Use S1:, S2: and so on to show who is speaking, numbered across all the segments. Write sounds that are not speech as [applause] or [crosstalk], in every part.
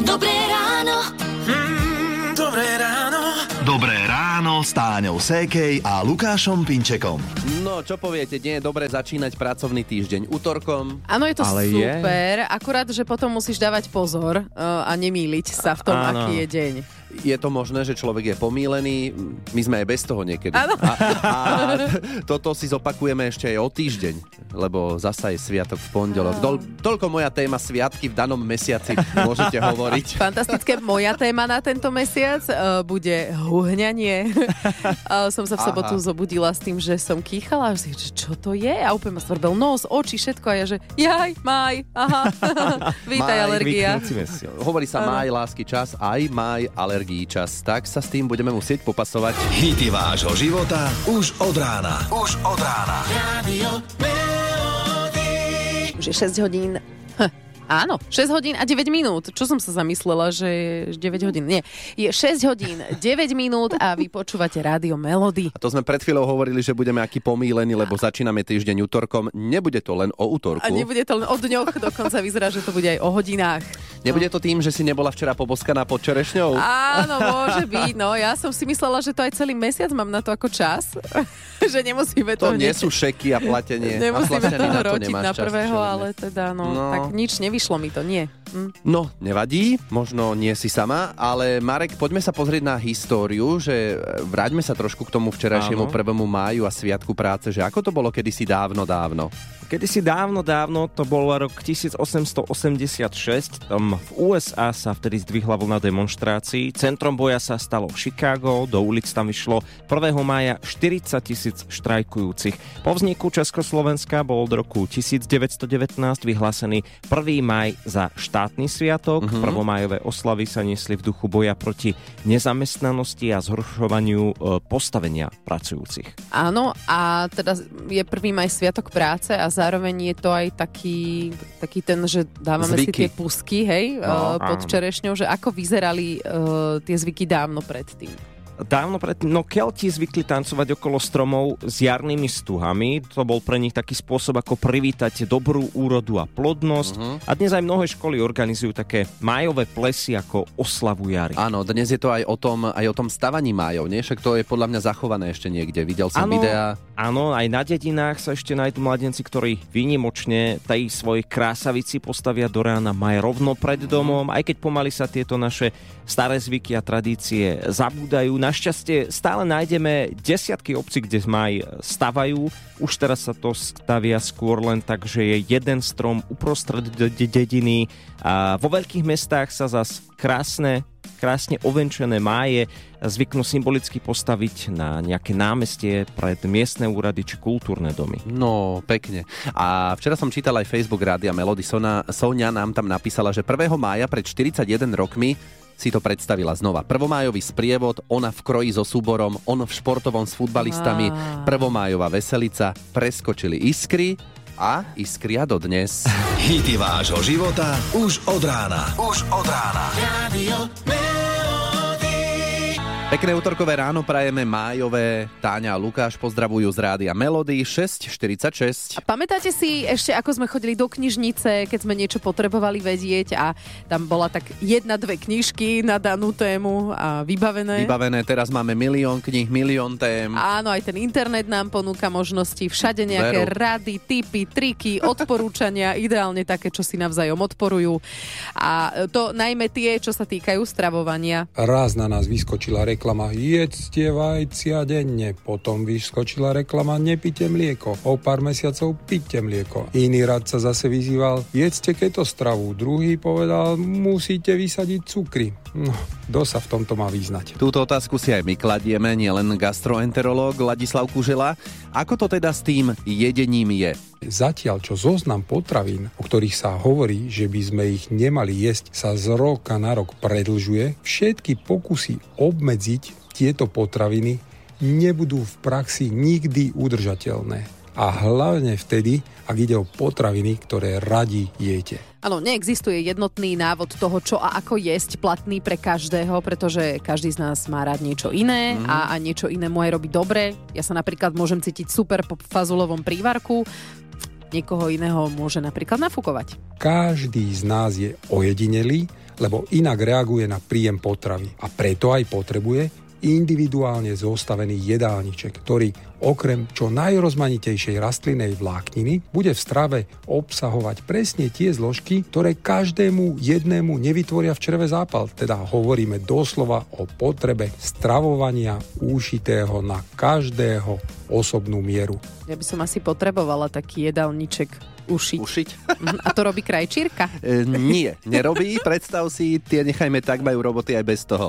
S1: Dobré ráno.
S2: Mm, dobré ráno.
S3: Dobré ráno s Táňou Sékej a Lukášom Pinčekom.
S4: No, čo poviete, nie je dobre začínať pracovný týždeň útorkom.
S5: Áno, je to
S6: Ale je.
S5: super, akurát, že potom musíš dávať pozor uh, a nemýliť sa v tom,
S6: Áno.
S5: aký je deň.
S4: Je to možné, že človek je pomílený, my sme aj bez toho niekedy. A, a toto si zopakujeme ešte aj o týždeň, lebo zasa je sviatok v pondelok. Dol, toľko moja téma sviatky v danom mesiaci môžete [laughs] hovoriť.
S5: Fantastické. Moja téma na tento mesiac uh, bude huhňanie. uh, [laughs] som sa v sobotu
S4: Aha.
S5: zobudila s tým, že som kýchala, že čo to je? A úplne ma svrbel nos, oči, všetko. A ja, že jaj, maj, aha. [laughs] Vítaj,
S4: Maj,
S5: alergia.
S4: Hovorí sa maj, lásky čas, aj maj, alergii čas. Tak sa s tým budeme musieť popasovať.
S3: Hity vášho života už od rána. Už od rána.
S2: Radio Melody.
S5: Už je 6 hodín. Hm, Áno, 6 hodín a 9 minút. Čo som sa zamyslela, že je 9 hodín? Nie, je 6 hodín 9 minút a vy počúvate rádio Melody.
S4: A to sme pred chvíľou hovorili, že budeme aký pomílení, lebo začíname týždeň útorkom. Nebude to len o útorku.
S5: A nebude to len o dňoch, dokonca vyzerá, že to bude aj o hodinách.
S4: Nebude to tým, že si nebola včera poboskaná pod čerešňou?
S5: Áno, [laughs] môže byť. No, ja som si myslela, že to aj celý mesiac mám na to ako čas. [laughs] že nemusíme to,
S4: To nie
S5: hneď-
S4: sú šeky a platenie. a
S5: Nemusíme
S4: na to
S5: rotiť na prvého, ale teda no,
S4: No.
S5: tak nič nevyšlo mi to, nie. Hm.
S4: No, nevadí, možno nie si sama, ale Marek, poďme sa pozrieť na históriu, že vráťme sa trošku k tomu včerajšiemu
S6: Áno.
S4: 1. máju a Sviatku práce, že ako to bolo kedysi dávno, dávno.
S6: Kedysi dávno, dávno, to bol rok 1886, tam v USA sa vtedy zdvihla vlna demonstrácií, centrom boja sa stalo Chicago, do ulic tam vyšlo 1. mája 40 tisíc štrajkujúcich. Po vzniku Československa bol od roku 1919 vyhlásený 1. maj za štátny sviatok, mm-hmm. prvomájové oslavy sa niesli v duchu boja proti nezamestnanosti a zhoršovaniu e, postavenia pracujúcich.
S5: Áno, a teda je prvý maj Sviatok práce a zároveň je to aj taký, taký ten, že dávame si
S4: Zvyky.
S5: tie pusky, hej,
S4: No,
S5: no, pod čerešňou, že ako vyzerali uh, tie zvyky dávno predtým.
S6: Dávno predtým, no Kelti zvykli tancovať okolo stromov s jarnými stuhami. To bol pre nich taký spôsob, ako privítať dobrú úrodu a plodnosť.
S4: Mhm.
S6: A dnes aj mnohé školy organizujú také májové plesy ako oslavu jary.
S4: Áno, dnes je to aj o tom, aj o tom stavaní májov, nie? Však to je podľa mňa zachované ešte niekde. Videl som
S6: Áno.
S4: videá.
S6: Áno, aj na dedinách sa ešte nájdú mladenci, ktorí výnimočne tej svojej krásavici postavia do rána maj rovno pred domom, aj keď pomaly sa tieto naše staré zvyky a tradície zabúdajú. Našťastie stále nájdeme desiatky obcí, kde maj stavajú. Už teraz sa to stavia skôr len tak, že je jeden strom uprostred de- de- dediny a vo veľkých mestách sa zas krásne krásne ovenčené máje zvyknú symbolicky postaviť na nejaké námestie pred miestne úrady či kultúrne domy.
S4: No, pekne. A včera som čítal aj Facebook Rádia Melody. Sona, Sonia nám tam napísala, že 1. mája pred 41 rokmi si to predstavila znova. Prvomájový sprievod, ona v kroji so súborom, on v športovom s futbalistami,
S5: Á.
S4: prvomájová veselica, preskočili iskry a iskria dodnes.
S3: Hity vášho života už od rána. Už od rána.
S2: Radio.
S4: Pekné útorkové ráno prajeme májové. Táňa a Lukáš pozdravujú z rádia Melody 646.
S5: A pamätáte si ešte, ako sme chodili do knižnice, keď sme niečo potrebovali vedieť a tam bola tak jedna, dve knižky na danú tému a vybavené?
S4: Vybavené, teraz máme milión kníh, milión tém.
S5: Áno, aj ten internet nám ponúka možnosti, všade nejaké
S4: Veru.
S5: rady, tipy, triky, odporúčania, [laughs] ideálne také, čo si navzájom odporujú. A to najmä tie, čo sa týkajú stravovania.
S7: Raz na nás vyskočila reklama jedzte vajcia denne, potom vyskočila reklama nepite mlieko, o pár mesiacov pite mlieko. Iný rad sa zase vyzýval jedzte keto stravu, druhý povedal musíte vysadiť cukry. No, kto sa v tomto má vyznať?
S4: Túto otázku si aj my kladieme, nielen gastroenterológ Ladislav Kužela. Ako to teda s tým jedením je?
S7: Zatiaľ, čo zoznam potravín, o ktorých sa hovorí, že by sme ich nemali jesť, sa z roka na rok predlžuje, všetky pokusy obmedziť tieto potraviny nebudú v praxi nikdy udržateľné. A hlavne vtedy, ak ide o potraviny, ktoré radi jete.
S5: Áno, neexistuje jednotný návod toho, čo a ako jesť platný pre každého, pretože každý z nás má rád niečo iné a, a niečo iné mu aj robí dobre. Ja sa napríklad môžem cítiť super po fazulovom prívarku, niekoho iného môže napríklad nafúkovať.
S7: Každý z nás je ojedinelý, lebo inak reaguje na príjem potravy a preto aj potrebuje individuálne zostavený jedálniček, ktorý okrem čo najrozmanitejšej rastlinej vlákniny bude v strave obsahovať presne tie zložky, ktoré každému jednému nevytvoria v čreve zápal. Teda hovoríme doslova o potrebe stravovania úšitého na každého osobnú mieru.
S5: Ja by som asi potrebovala taký jedálniček ušiť.
S4: Ušiť?
S5: Mhm, A to robí krajčírka?
S4: E, nie, nerobí. Predstav si, tie nechajme tak, majú roboty aj bez toho.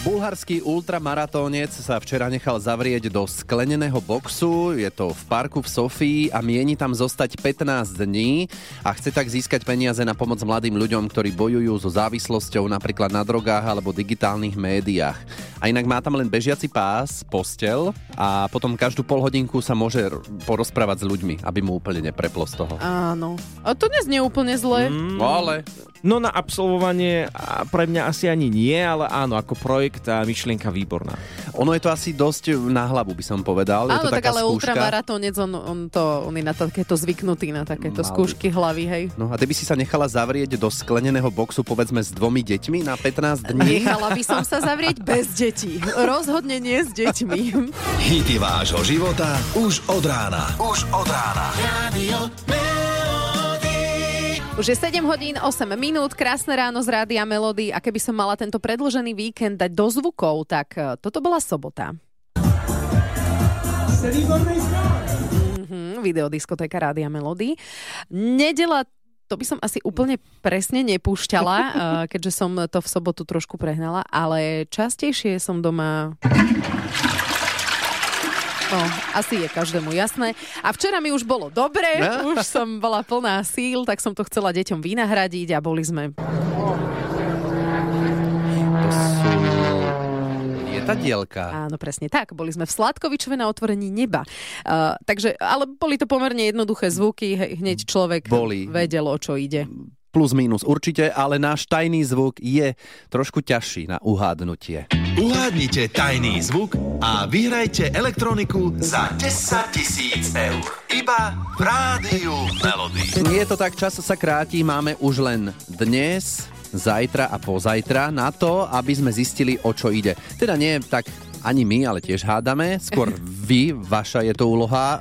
S4: Bulharský ultramaratónec sa včera nechal zavrieť do skleneného boxu, je to v parku v Sofii a mieni tam zostať 15 dní a chce tak získať peniaze na pomoc mladým ľuďom, ktorí bojujú so závislosťou napríklad na drogách alebo digitálnych médiách. A inak má tam len bežiaci pás, postel a potom každú pol hodinku sa môže porozprávať s ľuďmi, aby mu úplne nepreplo z toho.
S5: Áno. A to neznie úplne zle.
S4: No ale
S6: No na absolvovanie pre mňa asi ani nie, ale áno, ako projekt a myšlienka výborná.
S4: ono je to asi dosť na hlavu, by som povedal. je
S5: Áno,
S4: to
S5: tak
S4: taká
S5: ale
S4: skúška.
S5: ultramaratónec, on, on, to, on je na takéto zvyknutý, na takéto
S4: Mal by.
S5: skúšky hlavy, hej.
S4: No a ty by si sa nechala zavrieť do skleneného boxu povedzme s dvomi deťmi na 15 dní?
S5: Nechala by som sa zavrieť bez detí. Rozhodne nie s deťmi.
S3: Hity vášho života už od rána. Už od rána.
S2: Radio.
S5: Už je 7 hodín 8 minút, krásne ráno z Rádia Melody a keby som mala tento predlžený víkend dať do zvukov, tak eh, toto bola sobota. Mhm, videodiskotéka Rádia Melody. Nedela to by som asi úplne presne nepúšťala, eh, keďže som to v sobotu trošku prehnala, ale častejšie som doma No, asi je každému jasné. A včera mi už bolo dobre, už som bola plná síl, tak som to chcela deťom vynahradiť a boli sme...
S4: To sú lietadielka.
S5: Áno, presne tak. Boli sme v Sládkovičove na otvorení neba. Uh, takže, ale boli to pomerne jednoduché zvuky, hneď človek
S4: Boli.
S5: vedel, o čo ide.
S4: Plus minus určite, ale náš tajný zvuk je trošku ťažší na uhádnutie.
S3: Uhádnite tajný zvuk a vyhrajte elektroniku za 10 tisíc eur. Iba v Rádiu Melody.
S4: Je to tak, čas sa kráti, máme už len dnes, zajtra a pozajtra na to, aby sme zistili, o čo ide. Teda nie tak ani my, ale tiež hádame. Skôr vy, vaša je to úloha. E,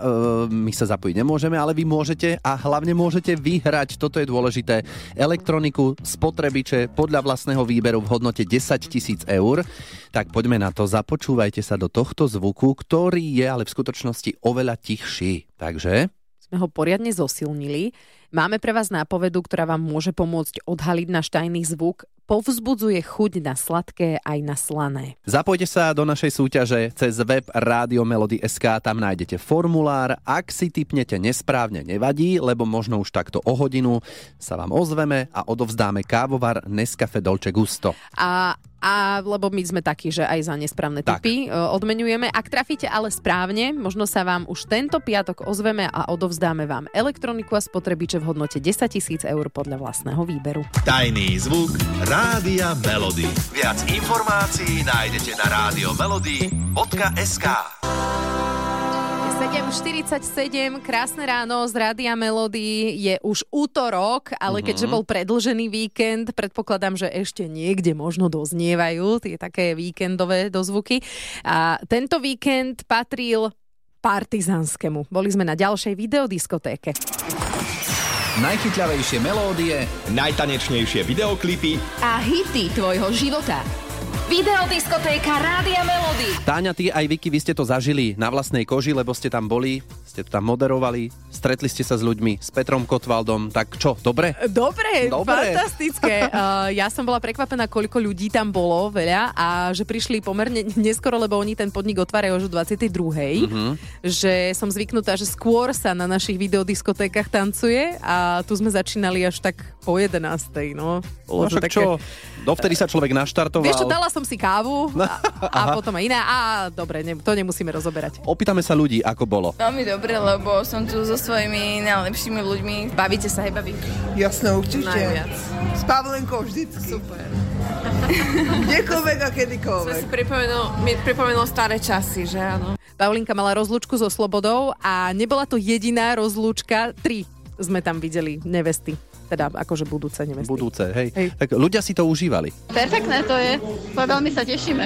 S4: my sa zapojiť nemôžeme, ale vy môžete a hlavne môžete vyhrať, toto je dôležité, elektroniku, spotrebiče podľa vlastného výberu v hodnote 10 tisíc eur. Tak poďme na to, započúvajte sa do tohto zvuku, ktorý je ale v skutočnosti oveľa tichší. Takže...
S5: Sme ho poriadne zosilnili. Máme pre vás nápovedu, ktorá vám môže pomôcť odhaliť náš tajný zvuk. Povzbudzuje chuť na sladké aj na slané.
S4: Zapojte sa do našej súťaže cez web SK, tam nájdete formulár. Ak si typnete nesprávne, nevadí, lebo možno už takto o hodinu sa vám ozveme a odovzdáme kávovar Nescafe Dolce Gusto.
S5: A, a lebo my sme takí, že aj za nesprávne
S4: Tak.
S5: typy e, odmenujeme. Ak trafíte ale správne, možno sa vám už tento piatok ozveme a odovzdáme vám elektroniku a spotrebiče v hodnote 10 tisíc eur podľa vlastného výberu.
S3: Tajný zvuk Rádia Melody. Viac informácií nájdete na radiomelody.sk
S5: Je 7.47, krásne ráno z Rádia Melody. Je už útorok, ale keďže bol predlžený víkend, predpokladám, že ešte niekde možno doznievajú tie také víkendové dozvuky. A tento víkend patril partizanskému. Boli sme na ďalšej videodiskotéke.
S1: Najchytľavejšie melódie
S8: Najtanečnejšie videoklipy
S9: a hity tvojho života. Videodiskotéka Rádia Melody.
S4: Táňa, ty aj Vicky, vy ste to zažili na vlastnej koži, lebo ste tam boli, ste to tam moderovali, stretli ste sa s ľuďmi, s Petrom Kotvaldom, tak čo, dobre?
S5: Dobre,
S4: Dobre.
S5: fantastické. Uh, [laughs] ja som bola prekvapená, koľko ľudí tam bolo, veľa, a že prišli pomerne neskoro, lebo oni ten podnik otvárajú už o 22. Mm-hmm. Že som zvyknutá, že skôr sa na našich videodiskotékach tancuje a tu sme začínali až tak po 11. No,
S4: No
S5: Bolo to
S4: však čo, dovtedy sa človek naštartoval.
S5: Vieš čo, dala som si kávu a, a potom aj iné. A dobre, ne, to nemusíme rozoberať.
S4: Opýtame sa ľudí, ako bolo.
S10: Veľmi dobre, lebo som tu so svojimi najlepšími ľuďmi. Bavíte sa, hej, baví?
S11: Jasné, určite.
S10: Najviac.
S11: S Pavlenkou vždy.
S10: Super. [laughs]
S1: Kdekoľvek a kedykoľvek.
S11: Si pripomenulo, mi pripomenulo staré časy, že áno.
S5: Paulinka mala rozlúčku so Slobodou a nebola to jediná rozlúčka. Tri sme tam videli nevesty. Teda akože budúce nevesty.
S4: Budúce, hej. hej. Tak ľudia si to užívali.
S12: Perfektné to je. Veľmi sa tešíme.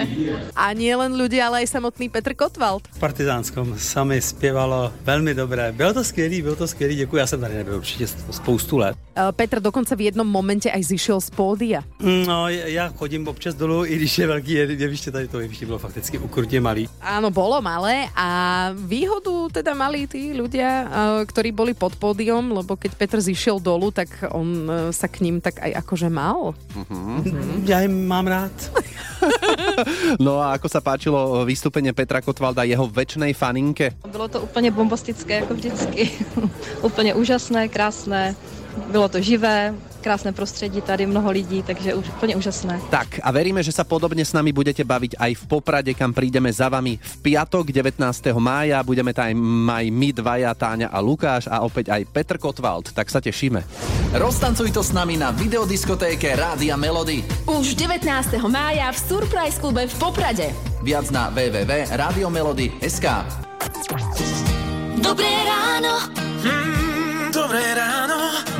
S5: A nie len ľudia, ale aj samotný Petr Kotwald.
S13: V Partizánskom sa mi zpěvalo velmi dobré. Bylo to skvělý, bylo to skvělý, děkuji, já jsem tady nebyl určitě spoustu let.
S5: Petr dokonca v jednom momente aj zišiel z pódia.
S13: No, já chodím občas dolů, i když je velký jeviště, tady to jeviště bylo fakticky ukrutně malý.
S5: Áno, bolo malé a výhodu teda mali tí ľudia, ktorí boli pod pódium, lebo keď Petr zišiel dolu, tak on sa k ním tak aj akože mal.
S13: Uh-huh. Ja im mám rád. [laughs]
S4: no a ako sa páčilo vystúpenie Petra Kotvalda jeho väčšnej faninke?
S12: Bylo to úplně bombastické, jako vždycky. [laughs] úplně úžasné, krásné. Bylo to živé, krásne prostredí, tady mnoho lidí, takže už úplne úžasné.
S4: Tak a veríme, že sa podobne s nami budete baviť aj v Poprade, kam prídeme za vami v piatok 19. mája. Budeme tam aj my dvaja, Táňa a Lukáš a opäť aj Petr Kotwald, tak sa tešíme.
S3: Roztancuj to s nami na videodiskotéke Rádia Melody.
S9: Už 19. mája v Surprise klube v Poprade.
S3: Viac na www.radiomelody.sk
S2: Dobré ráno. Mm, dobré ráno.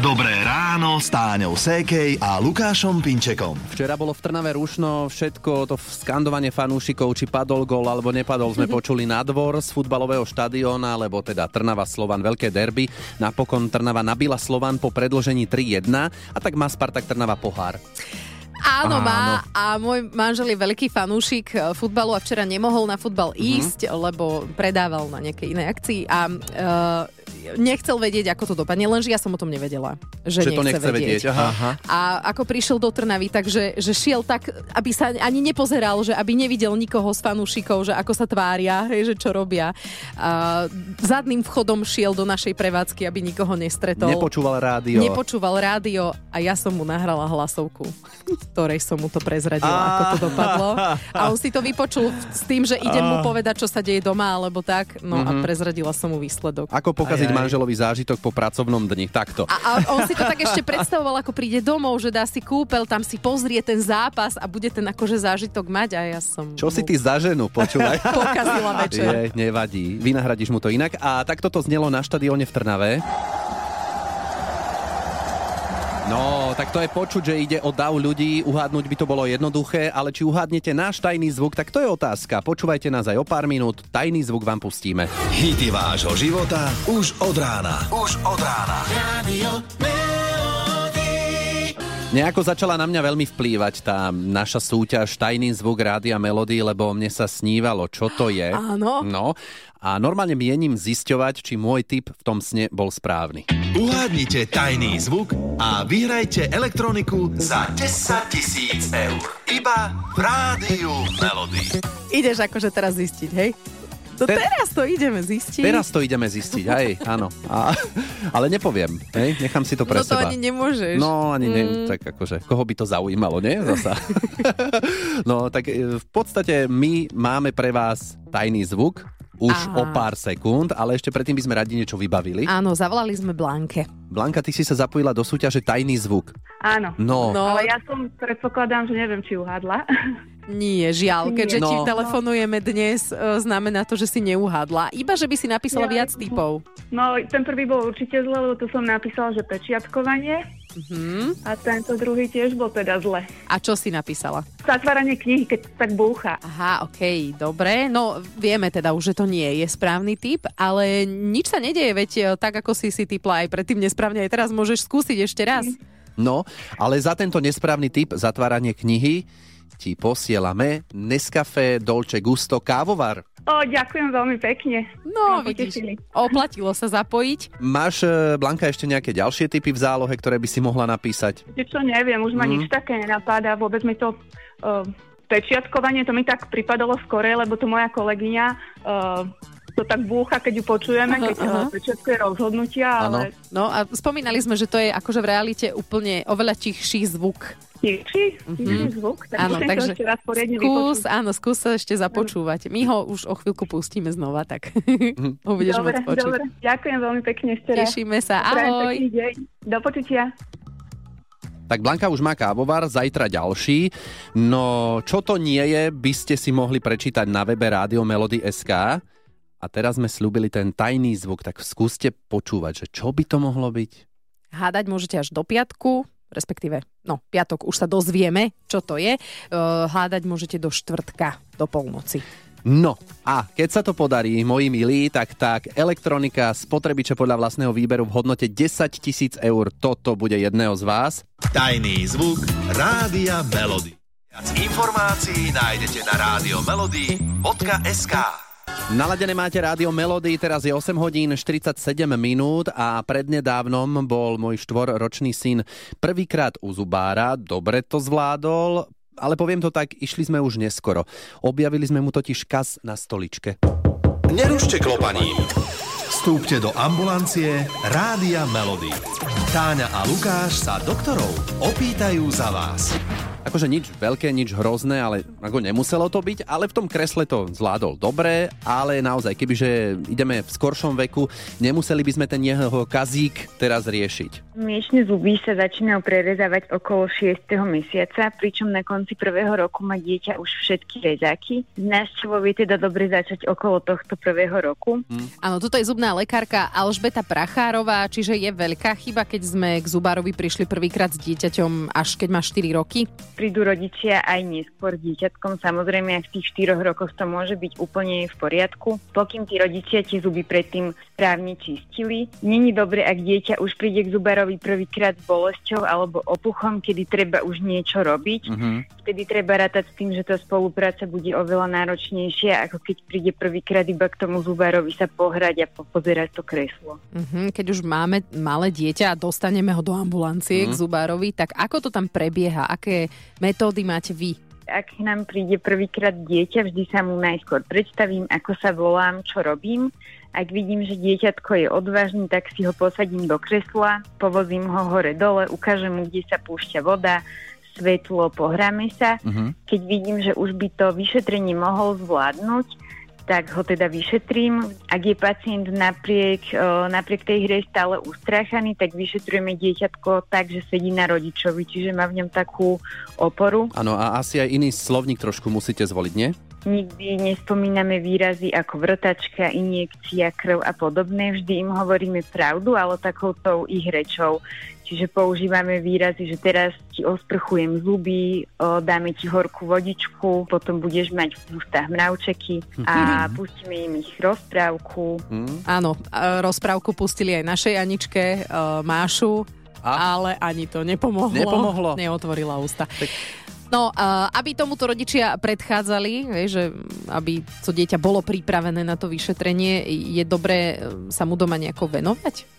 S3: Dobré ráno s Táňou Sékej a Lukášom Pinčekom.
S4: Včera bolo v Trnave rušno, všetko to skandovanie fanúšikov, či padol gol alebo nepadol, sme [laughs] počuli na dvor z futbalového štadióna, lebo teda Trnava Slovan veľké derby. Napokon Trnava nabila Slovan po predložení 3-1 a tak má Spartak Trnava pohár.
S5: Áno, má a môj manžel je veľký fanúšik futbalu a včera nemohol na futbal ísť, mm-hmm. lebo predával na nejakej inej akcii a uh, nechcel vedieť, ako to dopadne, lenže ja som o tom nevedela. Že,
S4: že
S5: nechce
S4: to nechce vedieť.
S5: vedieť.
S4: Aha.
S5: A ako prišiel do Trnavy, takže že šiel tak, aby sa ani nepozeral, že aby nevidel nikoho z fanúšikov, že ako sa tvária, hej, že čo robia. A zadným vchodom šiel do našej prevádzky, aby nikoho nestretol.
S4: Nepočúval rádio.
S5: Nepočúval rádio a ja som mu nahrala hlasovku, ktorej som mu to prezradila, ako to dopadlo. A on si to vypočul s tým, že idem mu povedať, čo sa deje doma, alebo tak. No a prezradila som mu výsledok.
S4: Ako pokaziť manželový zážitok po pracovnom dni, takto.
S5: A, a on si to tak ešte predstavoval, ako príde domov, že dá si kúpel, tam si pozrie ten zápas a bude ten akože zážitok mať a ja som...
S4: Čo si ty za ženu, počúvaj. [laughs]
S5: Pokazila večer.
S4: Je, nevadí, vynahradíš mu to inak. A takto to znelo na štadióne v Trnave. No, tak to je počuť, že ide o dav ľudí, uhádnuť by to bolo jednoduché, ale či uhádnete náš tajný zvuk, tak to je otázka. Počúvajte nás aj o pár minút, tajný zvuk vám pustíme.
S3: Hity vášho života už od rána. Už od rána.
S2: Radio
S4: Nejako začala na mňa veľmi vplývať tá naša súťaž Tajný zvuk Rádia Melody, lebo mne sa snívalo, čo to je.
S5: Áno.
S4: No, a normálne mienim zisťovať, či môj tip v tom sne bol správny.
S3: Uhádnite tajný zvuk a vyhrajte elektroniku za 10 tisíc eur. Iba v Rádiu Melody.
S5: Ideš akože teraz zistiť, hej? To
S4: Te-
S5: teraz to ideme zistiť.
S4: Teraz to ideme zistiť, aj, áno. A, ale nepoviem, hej? nechám si to pre
S5: no to
S4: seba.
S5: ani nemôžeš.
S4: No, ani ne,
S5: Mm.
S4: tak akože, koho by to zaujímalo, nie? Zasa. [laughs] no, tak e, v podstate my máme pre vás tajný zvuk, už
S5: Aha.
S4: o pár sekúnd, ale ešte predtým by sme radi niečo vybavili.
S5: Áno, zavolali sme Blanke.
S4: Blanka, ty si sa zapojila do súťaže Tajný zvuk.
S14: Áno.
S4: No.
S5: No.
S14: Ale ja som predpokladám, že neviem, či uhádla.
S5: Nie, žiaľ, keďže
S4: Nie.
S5: ti
S4: No.
S5: telefonujeme dnes, e, znamená to, že si neuhádla. Iba, že by si napísala
S14: Ja-
S5: viac typov.
S14: No, ten prvý bol určite zle, lebo tu som napísala, že pečiatkovanie.
S5: Mhm.
S14: A tento druhý tiež bol teda zle.
S5: A čo si napísala?
S14: Zatváranie knihy, keď tak búcha.
S5: Aha, okej, dobre. No, vieme teda už, že to nie je správny typ, ale nič sa nedeje, veď e, tak, ako si si typla aj predtým nesprávne, aj teraz môžeš skúsiť ešte raz.
S4: No, ale za tento nesprávny typ zatváranie knihy ti posielame Nescafé Dolce Gusto kávovar.
S14: O, ďakujem veľmi pekne.
S5: No, vidíš, oplatilo sa zapojiť.
S4: Máš, e, Blanka, ešte nejaké ďalšie typy v zálohe, ktoré by si mohla napísať?
S14: Čo neviem, už ma
S4: Mm.
S14: nič také nenapáda. Vôbec mi to... Uh, pečiatkovanie, to mi tak pripadalo skore, lebo to moja kolegyňa uh, to tak búcha, keď ju počujeme,
S5: Aha,
S14: keď
S5: aha.
S14: pečiatkuje rozhodnutia, ale
S5: No a spomínali sme, že to je akože v realite úplne oveľa tichší zvuk.
S14: Tichší, tichší zvuk. Tak
S5: Áno, takže
S14: to ešte raz poriadne
S5: skús, áno, skús sa ešte započúvať. My ho už o chvíľku pustíme znova, tak [laughs] ho budeš
S14: dobre,
S5: môcť počuť.
S14: dobre. Ďakujem veľmi pekne ešte raz.
S5: Tešíme sa, ahoj.
S14: Do počutia.
S4: Tak Blanka už má kávovar, zajtra ďalší. No, čo to nie je, by ste si mohli prečítať na webe Rádio Melody SK. A teraz sme slúbili ten tajný zvuk, tak skúste počúvať, že čo by to mohlo byť.
S5: Hádať môžete až do piatku, respektíve, no, piatok už sa dozvieme, čo to je. Hádať môžete do štvrtka, do polnoci.
S4: No a keď sa to podarí, moji milí, tak tak elektronika spotrebiče podľa vlastného výberu v hodnote 10 tisíc eur. Toto bude jedného z vás.
S3: Tajný zvuk Rádia Melody. Viac informácií nájdete na radiomelody.sk
S4: Naladené máte rádio Melody, teraz je 8 hodín 47 minút a prednedávnom bol môj štvorročný syn prvýkrát u zubára, dobre to zvládol, ale poviem to tak, išli sme už neskoro. Objavili sme mu totiž kas na stoličke.
S3: Nerušte klopaním. Vstúpte do ambulancie Rádia Melody. Táňa a Lukáš sa doktorov opýtajú za vás.
S4: Akože nič veľké, nič hrozné, ale ako nemuselo to byť, ale v tom kresle to zvládol dobre, ale naozaj, kebyže ideme v skoršom veku, nemuseli by sme ten jeho kazík teraz riešiť.
S1: Miešne zuby sa začínajú prerezávať okolo 6. mesiaca, pričom na konci prvého roku má dieťa už všetky rezáky. Návštevou je teda dobre začať okolo tohto prvého roku.
S5: Hmm. Áno, toto je zubná lekárka Alžbeta Prachárová, čiže je veľká chyba, keď sme k zubárovi prišli prvýkrát s dieťaťom až keď má 4 roky
S1: prídu rodičia aj neskôr dieťatkom. Samozrejme, aj v tých 4 rokoch to môže byť úplne v poriadku. Pokým tí rodičia tie zuby predtým správne čistili. Není dobre, ak dieťa už príde k zubarovi prvýkrát s bolesťou alebo opuchom, kedy treba už niečo robiť. Uh-huh. Vtedy treba rátať s tým, že tá spolupráca bude oveľa náročnejšia, ako keď príde prvýkrát iba k tomu zubarovi sa pohrať a pozerať to kreslo.
S5: Uh-huh. Keď už máme malé dieťa a dostaneme ho do ambulancie uh-huh. k zubárovi, tak ako to tam prebieha? Aké metódy máte vy?
S1: Ak nám príde prvýkrát dieťa, vždy sa mu najskôr predstavím, ako sa volám, čo robím. Ak vidím, že dieťatko je odvážny, tak si ho posadím do kresla, povozím ho hore-dole, ukážem mu, kde sa púšťa voda, svetlo, pohráme sa. Uh-huh. Keď vidím, že už by to vyšetrenie mohol zvládnuť, tak ho teda vyšetrím. Ak je pacient napriek, napriek tej hre stále ustráchaný, tak vyšetrujeme dieťatko tak, že sedí na rodičovi, čiže má v ňom takú oporu.
S4: Áno, a asi aj iný slovník trošku musíte zvoliť, nie?
S1: Nikdy nespomíname výrazy ako vrtačka, injekcia, krv a podobné. Vždy im hovoríme pravdu, ale takouto ich rečou. Čiže používame výrazy, že teraz ti osprchujem zuby, dáme ti horkú vodičku, potom budeš mať v ústach mravčeky a pustíme im ich rozprávku.
S5: Mm. Áno, rozprávku pustili aj našej Aničke, uh, Mášu, a? ale ani to nepomohlo.
S4: Nepomohlo.
S5: Neotvorila ústa. Tak... No, uh, aby tomuto rodičia predchádzali, že aby to dieťa bolo pripravené na to vyšetrenie, je dobré sa mu doma nejako venovať?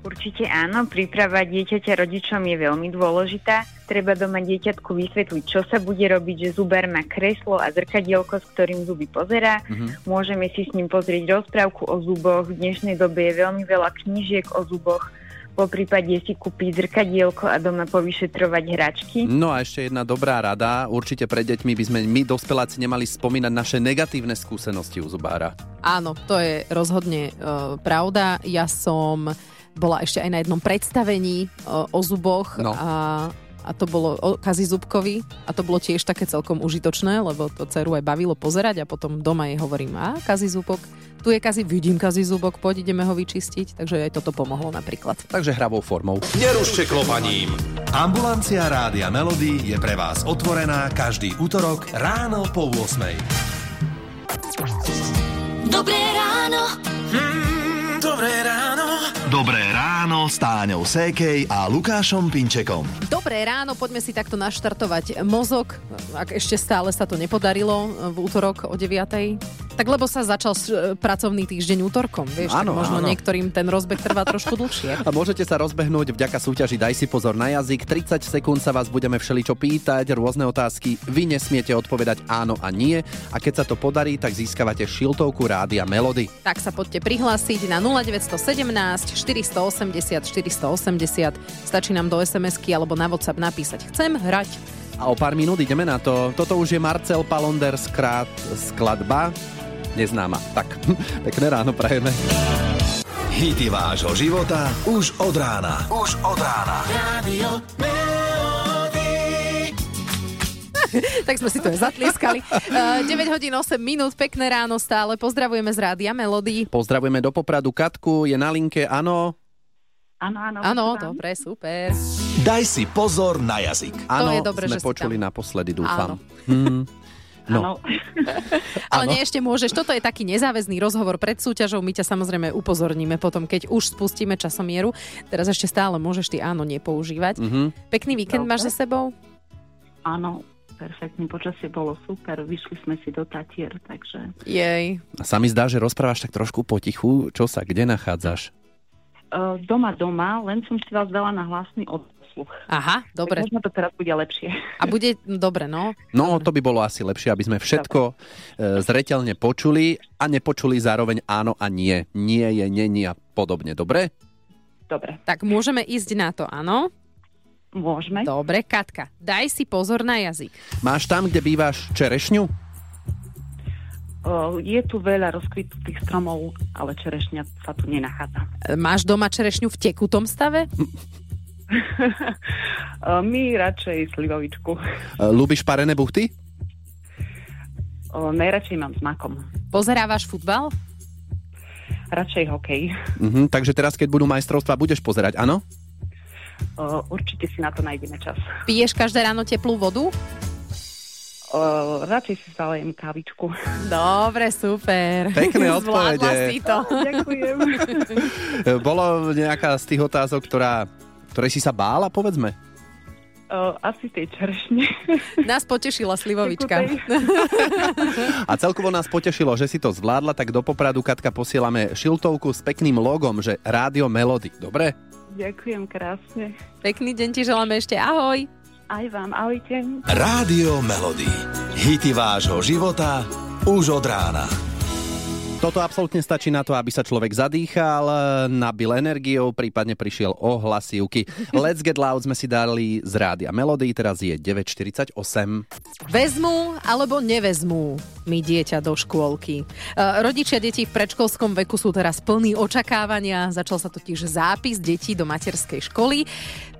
S1: Určite áno, príprava dieťaťa rodičom je veľmi dôležitá. Treba doma dieťatku vysvetliť, čo sa bude robiť, že zubar má kreslo a zrkadielko, s ktorým zuby pozerá. Mm-hmm. Môžeme si s ním pozrieť rozprávku o zuboch. V dnešnej dobe je veľmi veľa knížiek o zuboch. Po prípade si kúpiť zrkadielko a doma povyšetrovať hračky.
S4: No a ešte jedna dobrá rada. Určite pre deťmi by sme my, dospeláci, nemali spomínať naše negatívne skúsenosti u zubára.
S5: Áno, to je rozhodne uh, pravda. Ja som bola ešte aj na jednom predstavení o, o zuboch no. a a to bolo o Kazi Zubkovi a to bolo tiež také celkom užitočné, lebo to dceru aj bavilo pozerať a potom doma jej hovorím, a Kazi Zubok, tu je Kazi, vidím Kazi Zubok, poď ideme ho vyčistiť, takže aj toto pomohlo napríklad.
S4: Takže hravou formou.
S3: Nerušte klopaním. Ambulancia Rádia Melody je pre vás otvorená každý útorok ráno po 8.
S2: Dobré ráno. Mm, dobré ráno.
S3: Dobré ráno s Táňou Sékej a Lukášom Pinčekom.
S5: Dobré ráno, poďme si takto naštartovať mozog, ak ešte stále sa to nepodarilo v útorok o 9 tak lebo sa začal e, pracovný týždeň útorkom, vieš, áno, tak možno áno. niektorým ten rozbeh trvá trošku dlhšie. [laughs]
S4: A môžete sa rozbehnúť vďaka súťaži Daj si pozor na jazyk. 30 sekúnd sa vás budeme všeličo pýtať, rôzne otázky. Vy nesmiete odpovedať áno a nie. A keď sa to podarí, tak získavate šiltovku Rádia Melody.
S5: Tak sa poďte prihlásiť na 0917 480 480. Stačí nám do SMS-ky alebo na WhatsApp napísať Chcem hrať
S4: a o pár minút ideme na to. Toto už je Marcel Palonder skrát skladba neznáma. Tak, [laughs] pekné ráno prajeme.
S3: Hity vášho života už od rána. Už od rána.
S2: Radio [laughs]
S5: tak sme si to aj zatlieskali. Uh, 9 hodín 8 minút, pekné ráno stále. Pozdravujeme z Rádia Melody.
S4: Pozdravujeme do Popradu Katku, je na linke, áno.
S1: Áno, áno.
S5: Áno, dobre, super.
S3: Daj si pozor na jazyk.
S4: Áno,
S5: je dobré,
S4: sme počuli
S5: tam.
S4: naposledy, dúfam.
S5: Áno.
S4: Hmm.
S1: Áno. [laughs]
S5: Ale nie, ešte môžeš. Toto je taký nezáväzný rozhovor pred súťažou. My ťa samozrejme upozorníme potom, keď už spustíme časomieru. Teraz ešte stále môžeš ty áno nepoužívať.
S4: Mhm.
S5: Pekný víkend
S1: Dobre.
S5: máš za sebou?
S1: Áno, perfektne. Počasie bolo super. Vyšli sme si do Tatier, takže...
S5: Jej.
S4: A sa mi zdá, že rozprávaš tak trošku potichu. Čo sa, kde nachádzaš?
S1: Uh, doma, doma, len som si vás dala na hlasný odsluch.
S5: Aha, dobre.
S1: Tak možno to teraz bude lepšie.
S5: A bude, dobre, no.
S4: No, to by bolo asi lepšie, aby sme všetko e, zreteľne počuli a nepočuli zároveň áno a nie. Nie je, nie a podobne. Dobre?
S1: Dobre,
S5: Tak môžeme ísť na to, áno?
S1: môžeme.
S5: Dobre, Katka, daj si pozor na jazyk.
S4: Máš tam, kde bývaš čerešňu?
S1: Je tu veľa rozkvitnutých stromov, ale čerešňa sa tu nenachádza.
S5: Máš doma čerešňu v tekutom stave? [laughs] [laughs]
S1: My radšej slivovičku.
S4: E, Ľúbiš parené buchty?
S1: Uh, najradšej mám s makom.
S5: Pozerávaš futbal?
S1: Radšej hokej.
S4: Mhm, takže teraz, keď budú majstrovstvá, budeš pozerať, áno?
S1: Určite si na to nájdeme čas.
S5: Piješ každé ráno teplú vodu?
S1: Uh, radšej si zalejem kávičku.
S5: Dobre, super.
S4: Pekné [laughs] odpovede.
S5: si to.
S1: Ďakujem.
S4: E, [laughs] Bolo nejaká z tých otázok, ktorá, ktorej si sa bála, povedzme?
S1: Uh, asi tej čerešne.
S5: Nás potešila slivovička.
S4: A celkovo nás potešilo, že si to zvládla, tak do Popradu Katka posielame šiltovku s pekným logom, že Rádio Melody. Dobre?
S1: Ďakujem krásne.
S5: Pekný deň ti želáme ešte. Ahoj.
S1: Aj vám, ahojte.
S3: Rádio Melody. Hity vášho života už od rána.
S4: Toto absolútne stačí na to, aby sa človek zadýchal, nabil energiou, prípadne prišiel o hlasivky. Let's Get Loud sme si dali z rádia Melody, teraz je 9.48.
S5: Vezmú alebo nevezmú mi dieťa do škôlky. E, Rodičia detí v predškolskom veku sú teraz plní očakávania. Začal sa totiž zápis detí do materskej školy.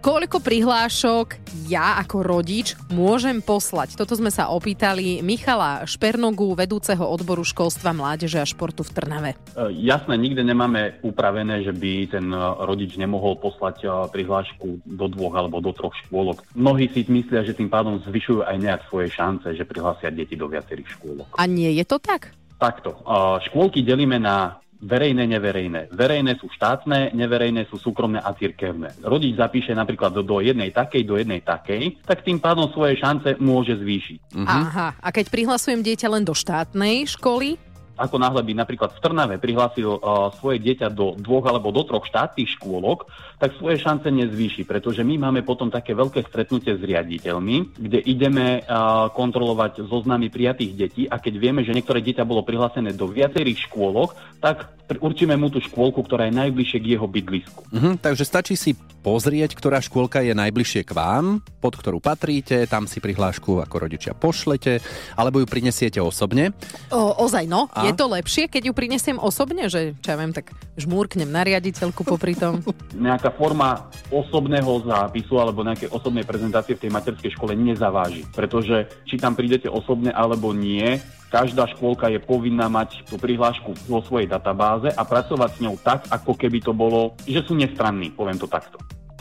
S5: Koľko prihlášok ja ako rodič môžem poslať? Toto sme sa opýtali Michala Špernogu, vedúceho odboru školstva, mládeže a športu v Trnave.
S15: E, Jasné, nikde nemáme upravené, že by ten e, rodič nemohol poslať e, prihlášku do dvoch alebo do troch škôlok. Mnohí si myslia, že tým pádom zvyšujú aj nejak svoje šance, že prihlásia deti do viacerých škôlok.
S5: A nie je to tak?
S15: Takto. Škôlky delíme na verejné, neverejné. Verejné sú štátne, neverejné sú súkromné a cirkevné. Rodič zapíše napríklad do, do jednej takej, do jednej takej, tak tým pádom svoje šance môže zvýšiť.
S4: Mhm.
S5: Aha. A keď prihlasujem dieťa len do štátnej školy,
S15: ako náhle by napríklad v Trnave prihlásil uh, svoje dieťa do dvoch alebo do troch štátnych škôlok, tak svoje šance nezvýši, pretože my máme potom také veľké stretnutie s riaditeľmi, kde ideme uh, kontrolovať zoznamy prijatých detí a keď vieme, že niektoré dieťa bolo prihlásené do viacerých škôlok, tak určíme mu tú škôlku, ktorá je najbližšie k jeho bydlisku.
S4: Mhm, takže stačí si pozrieť, ktorá škôlka je najbližšie k vám, pod ktorú patríte, tam si prihlášku ako rodičia pošlete, alebo ju prinesiete osobne.
S5: o, ozaj no,
S4: A?
S5: Je to lepšie, keď ju prinesiem osobne, že čo ja viem, tak žmúrknem na riaditeľku popri tom. [laughs]
S15: nejaká forma osobného zápisu alebo nejakej osobnej prezentácie v tej materskej škole nezaváži. Pretože či tam prídete osobne alebo nie, každá škôlka je povinná mať tú prihlášku vo svojej databáze a pracovať s ňou tak, ako keby to bolo, že sú nestranní, poviem to takto.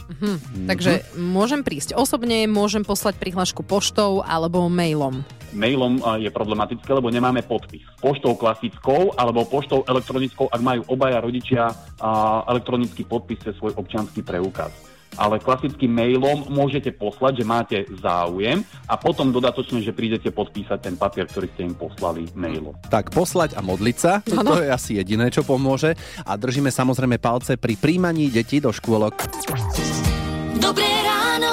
S5: Mhm. Takže môžem prísť osobne, môžem poslať prihlášku poštou alebo mailom.
S15: Mailom a, je problematické, lebo nemáme podpis. Poštou klasickou alebo poštou elektronickou, ak majú obaja rodičia a, elektronický podpis cez svoj občianský preukaz. Ale klasickým mailom môžete poslať, že máte záujem a potom dodatočne, že prídete podpísať ten papier, ktorý ste im poslali mailom.
S4: Tak poslať a modliť sa,
S15: Áno.
S4: to je asi jediné, čo pomôže. A držíme samozrejme palce pri príjmaní detí do škôlok.
S2: Dobré ráno.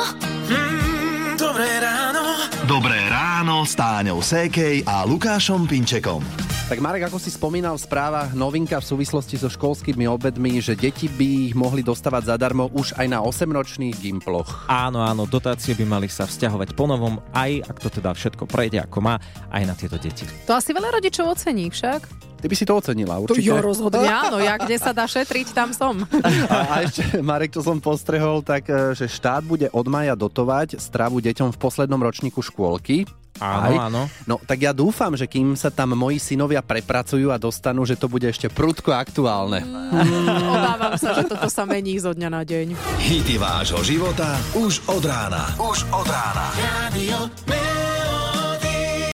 S2: Mm, dobré ráno.
S3: Dobré ráno s Táňou Sékej a Lukášom Pinčekom.
S4: Tak Marek, ako si spomínal v správach, novinka v súvislosti so školskými obedmi, že deti by ich mohli dostávať zadarmo už aj na 8-ročných gimploch.
S6: Áno, áno, dotácie by mali sa vzťahovať ponovom, aj ak to teda všetko prejde ako má, aj na tieto deti.
S5: To asi veľa rodičov ocení však.
S4: Ty by si to ocenila,
S5: To
S4: určite.
S5: jo, rozhodne áno, ja kde sa dá šetriť, tam som. [laughs]
S4: A, a ešte, Marek, to som postrehol, tak, e, že štát bude od maja dotovať stravu deťom v poslednom ročníku škôlky.
S6: Áno,
S4: Aj?
S6: áno.
S4: No tak ja dúfam, že kým sa tam moji synovia prepracujú a dostanú, že to bude ešte prudko aktuálne.
S5: Obávam sa, že toto sa mení zo dňa na deň.
S3: Hity vášho života už od rána. Už od rána.
S2: Radio